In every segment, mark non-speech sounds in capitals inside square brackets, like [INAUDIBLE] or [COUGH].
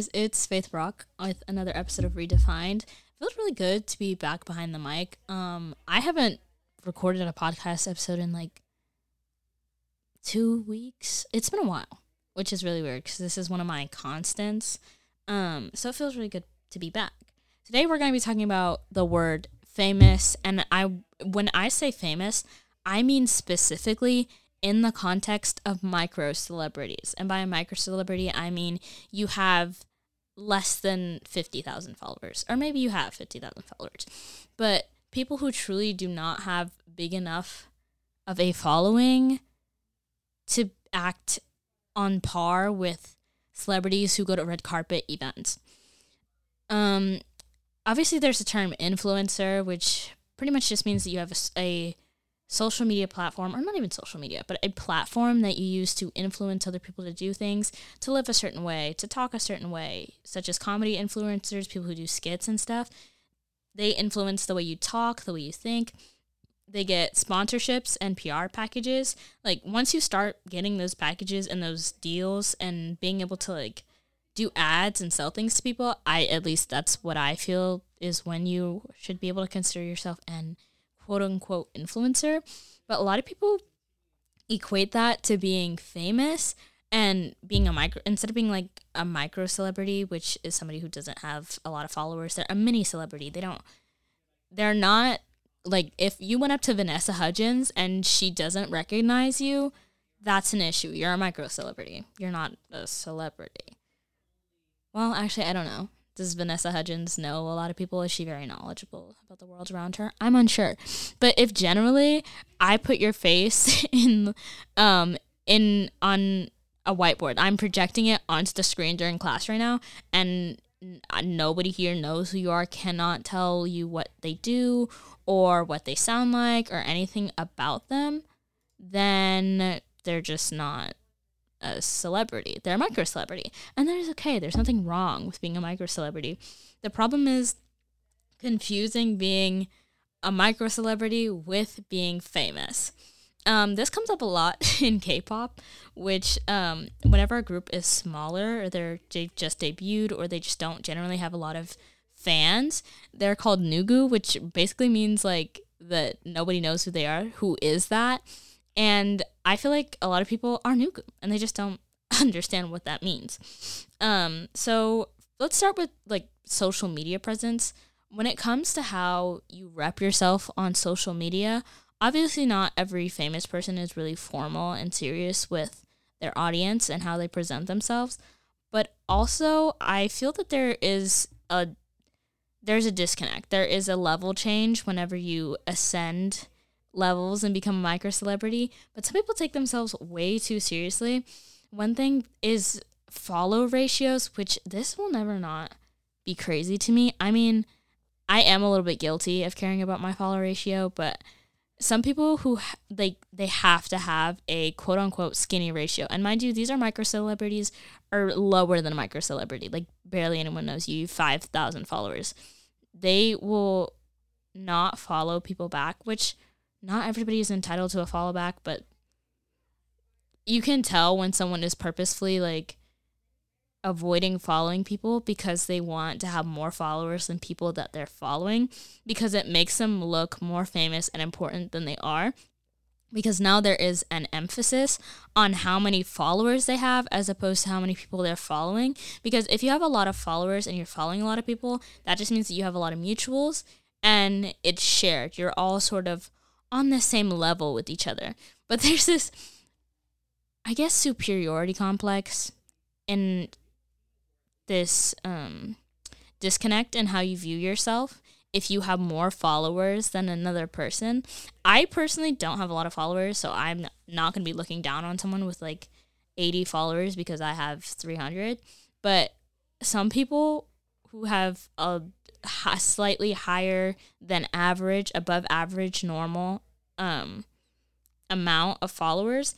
guys, it's Faith Brocke with another episode of Redefined. It feels really good to be back behind the mic. Um, I haven't recorded a podcast episode in like two weeks. It's been a while, which is really weird because this is one of my constants. Um, so it feels really good to be back. Today we're going to be talking about the word famous, and I when I say famous, I mean specifically in the context of micro celebrities. And by a micro celebrity, I mean you have less than 50,000 followers, or maybe you have 50,000 followers. But people who truly do not have big enough of a following to act on par with celebrities who go to red carpet events. Um, obviously, there's a term influencer, which pretty much just means that you have a, a social media platform, or not even social media, but a platform that you use to influence other people to do things, to live a certain way, to talk a certain way, such as comedy influencers, people who do skits and stuff. They influence the way you talk, the way you think. They get sponsorships and PR packages. Like once you start getting those packages and those deals and being able to like do ads and sell things to people, I at least that's what I feel is when you should be able to consider yourself an quote unquote influencer. But a lot of people equate that to being famous and being a micro instead of being like a micro celebrity, which is somebody who doesn't have a lot of followers, they're a mini celebrity. They don't they're not like if you went up to Vanessa Hudgens and she doesn't recognize you, that's an issue. You're a micro celebrity. You're not a celebrity. Well, actually, I don't know. Does Vanessa Hudgens know a lot of people? Is she very knowledgeable about the world around her? I'm unsure. But if generally I put your face [LAUGHS] in um in on a whiteboard, I'm projecting it onto the screen during class right now and nobody here knows who you are, cannot tell you what they do or what they sound like or anything about them, then they're just not a celebrity. They're a micro celebrity. And that is okay. There's nothing wrong with being a micro celebrity. The problem is confusing being a micro celebrity with being famous. Um, this comes up a lot [LAUGHS] in K-pop, which um, whenever a group is smaller or they're j- just debuted or they just don't generally have a lot of fans, they're called nugu, which basically means like that nobody knows who they are. Who is that? And I feel like a lot of people are new and they just don't [LAUGHS] understand what that means. Um, so let's start with like social media presence. When it comes to how you rep yourself on social media, obviously not every famous person is really formal and serious with their audience and how they present themselves. But also, I feel that there is a there's a disconnect. There is a level change whenever you ascend levels and become a micro celebrity, but some people take themselves way too seriously. One thing is follow ratios, which this will never not be crazy to me. I mean, I am a little bit guilty of caring about my follow ratio, but some people who they they have to have a quote unquote skinny ratio. And mind you, these are micro celebrities are lower than a micro celebrity. Like barely anyone knows you, 5,000 followers. They will not follow people back, which not everybody is entitled to a follow back, but you can tell when someone is purposefully like avoiding following people because they want to have more followers than people that they're following because it makes them look more famous and important than they are. Because now there is an emphasis on how many followers they have as opposed to how many people they're following. Because if you have a lot of followers and you're following a lot of people that just means that you have a lot of mutuals and it's shared. You're all sort of on the same level with each other. But [LAUGHS] there's this, I guess, superiority complex in this um, disconnect in how you view yourself if you have more followers than another person. I personally don't have a lot of followers, so I'm not going to be looking down on someone with like 80 followers because I have 300. But some people who have a slightly higher than average, above average, normal um, amount of followers,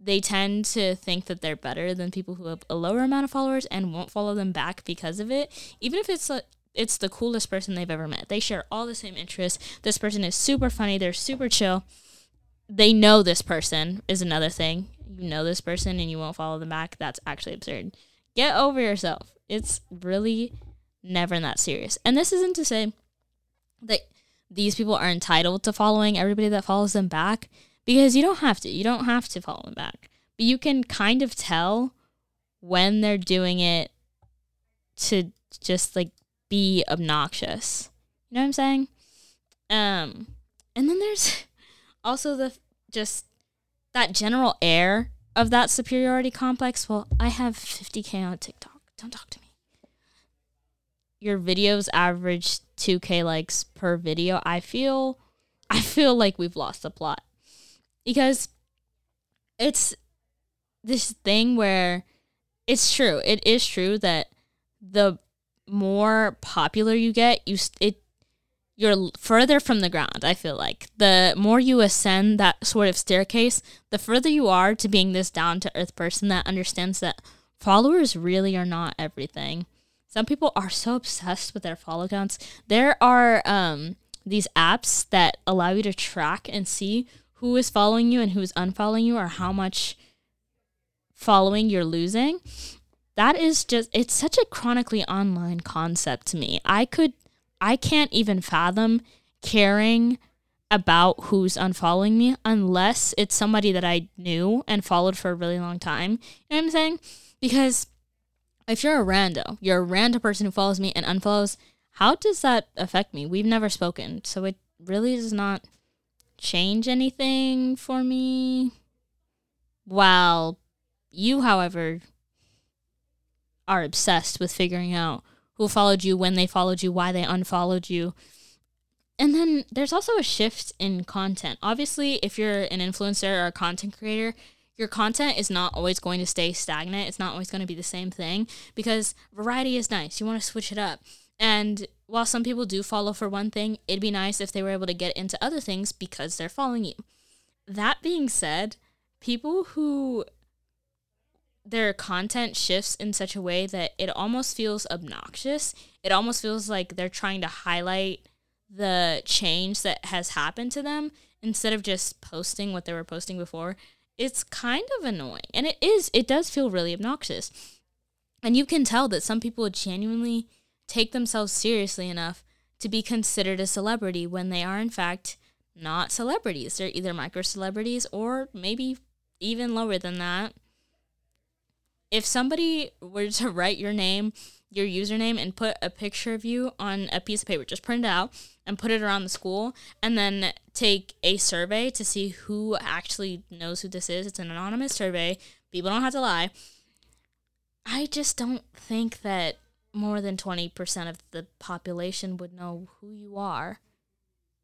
they tend to think that they're better than people who have a lower amount of followers and won't follow them back because of it. Even if it's a, it's the coolest person they've ever met. They share all the same interests. This person is super funny. They're super chill. They know this person is another thing. You know this person and you won't follow them back. That's actually absurd. Get over yourself. It's really never in that serious. And this isn't to say that these people are entitled to following everybody that follows them back because you don't have to. You don't have to follow them back. But you can kind of tell when they're doing it to just like be obnoxious. You know what I'm saying? Um and then there's [LAUGHS] also the just that general air of that superiority complex. Well, I have 50k on TikTok. Don't talk to me. Your videos average 2k likes per video. I feel I feel like we've lost the plot. Because it's this thing where it's true. It is true that the more popular you get, you it you're further from the ground, I feel like. The more you ascend that sort of staircase, the further you are to being this down to earth person that understands that followers really are not everything. Some people are so obsessed with their follow counts. There are um, these apps that allow you to track and see who is following you and who is unfollowing you or how much following you're losing. That is just, it's such a chronically online concept to me. I could I can't even fathom caring about who's unfollowing me unless it's somebody that I knew and followed for a really long time. You know what I'm saying? Because if you're a rando, you're a random person who follows me and unfollows, how does that affect me? We've never spoken, so it really does not change anything for me. While you, however, are obsessed with figuring out who followed you, when they followed you, why they unfollowed you. And then there's also a shift in content. Obviously, if you're an influencer or a content creator, your content is not always going to stay stagnant. It's not always going to be the same thing because variety is nice. You want to switch it up. And while some people do follow for one thing, it'd be nice if they were able to get into other things because they're following you. That being said, people who their content shifts in such a way that it almost feels obnoxious. It almost feels like they're trying to highlight the change that has happened to them instead of just posting what they were posting before. It's kind of annoying. And it is, it does feel really obnoxious. And you can tell that some people genuinely take themselves seriously enough to be considered a celebrity when they are, in fact, not celebrities. They're either micro celebrities or maybe even lower than that if somebody were to [LAUGHS] write your name, your username, and put a picture of you on a piece of paper, just print it out and put it around the school, and then take a survey to see who actually knows who this is. It's an anonymous survey. People don't have to lie. I just don't think that more than 20% of the population would know who you are.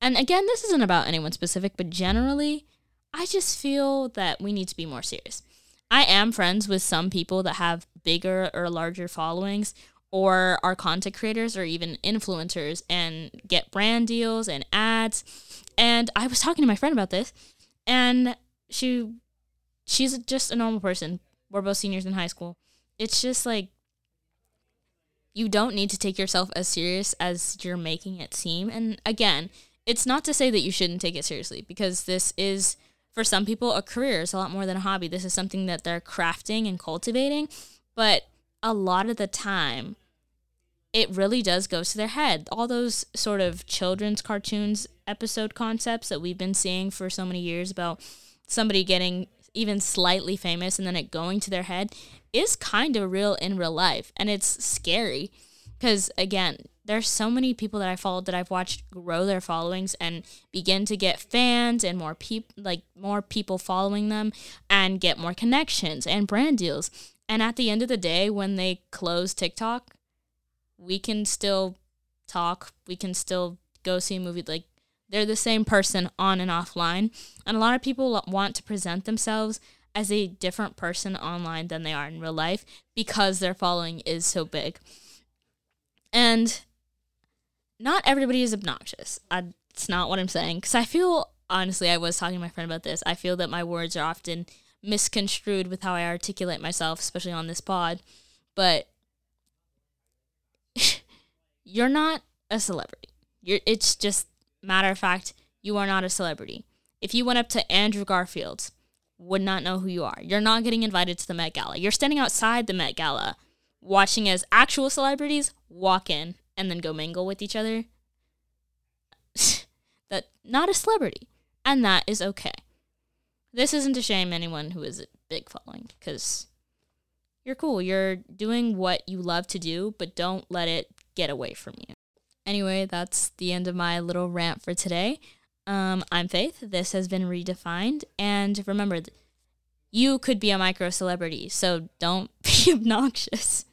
And again, this isn't about anyone specific, but generally, I just feel that we need to be more serious. I am friends with some people that have bigger or larger followings or are content creators or even influencers and get brand deals and ads. And I was talking to my friend about this and she she's just a normal person. We're both seniors in high school. It's just like you don't need to take yourself as serious as you're making it seem. And again, it's not to say that you shouldn't take it seriously because this is for some people, a career is a lot more than a hobby. This is something that they're crafting and cultivating. But a lot of the time, it really does go to their head. All those sort of children's cartoons episode concepts that we've been seeing for so many years about somebody getting even slightly famous and then it going to their head is kind of real in real life. And it's scary because, again, there's so many people that I followed that I've watched grow their followings and begin to get fans and more people like more people following them and get more connections and brand deals. And at the end of the day when they close TikTok, we can still talk, we can still go see a movie like they're the same person on and offline. And a lot of people want to present themselves as a different person online than they are in real life because their following is so big. And not everybody is obnoxious. I, it's not what I'm saying. Because I feel, honestly, I was talking to my friend about this. I feel that my words are often misconstrued with how I articulate myself, especially on this pod. But you're not a celebrity. You're, it's just matter of fact, you are not a celebrity. If you went up to Andrew Garfield, would not know who you are. You're not getting invited to the Met Gala. You're standing outside the Met Gala watching as actual celebrities walk in and then go mingle with each other. [LAUGHS] that not a celebrity, and that is okay. This isn't to shame anyone who is a big following because you're cool. You're doing what you love to do, but don't let it get away from you. Anyway, that's the end of my little rant for today. Um, I'm Faith. This has been redefined, and remember, you could be a micro celebrity, so don't [LAUGHS] be obnoxious.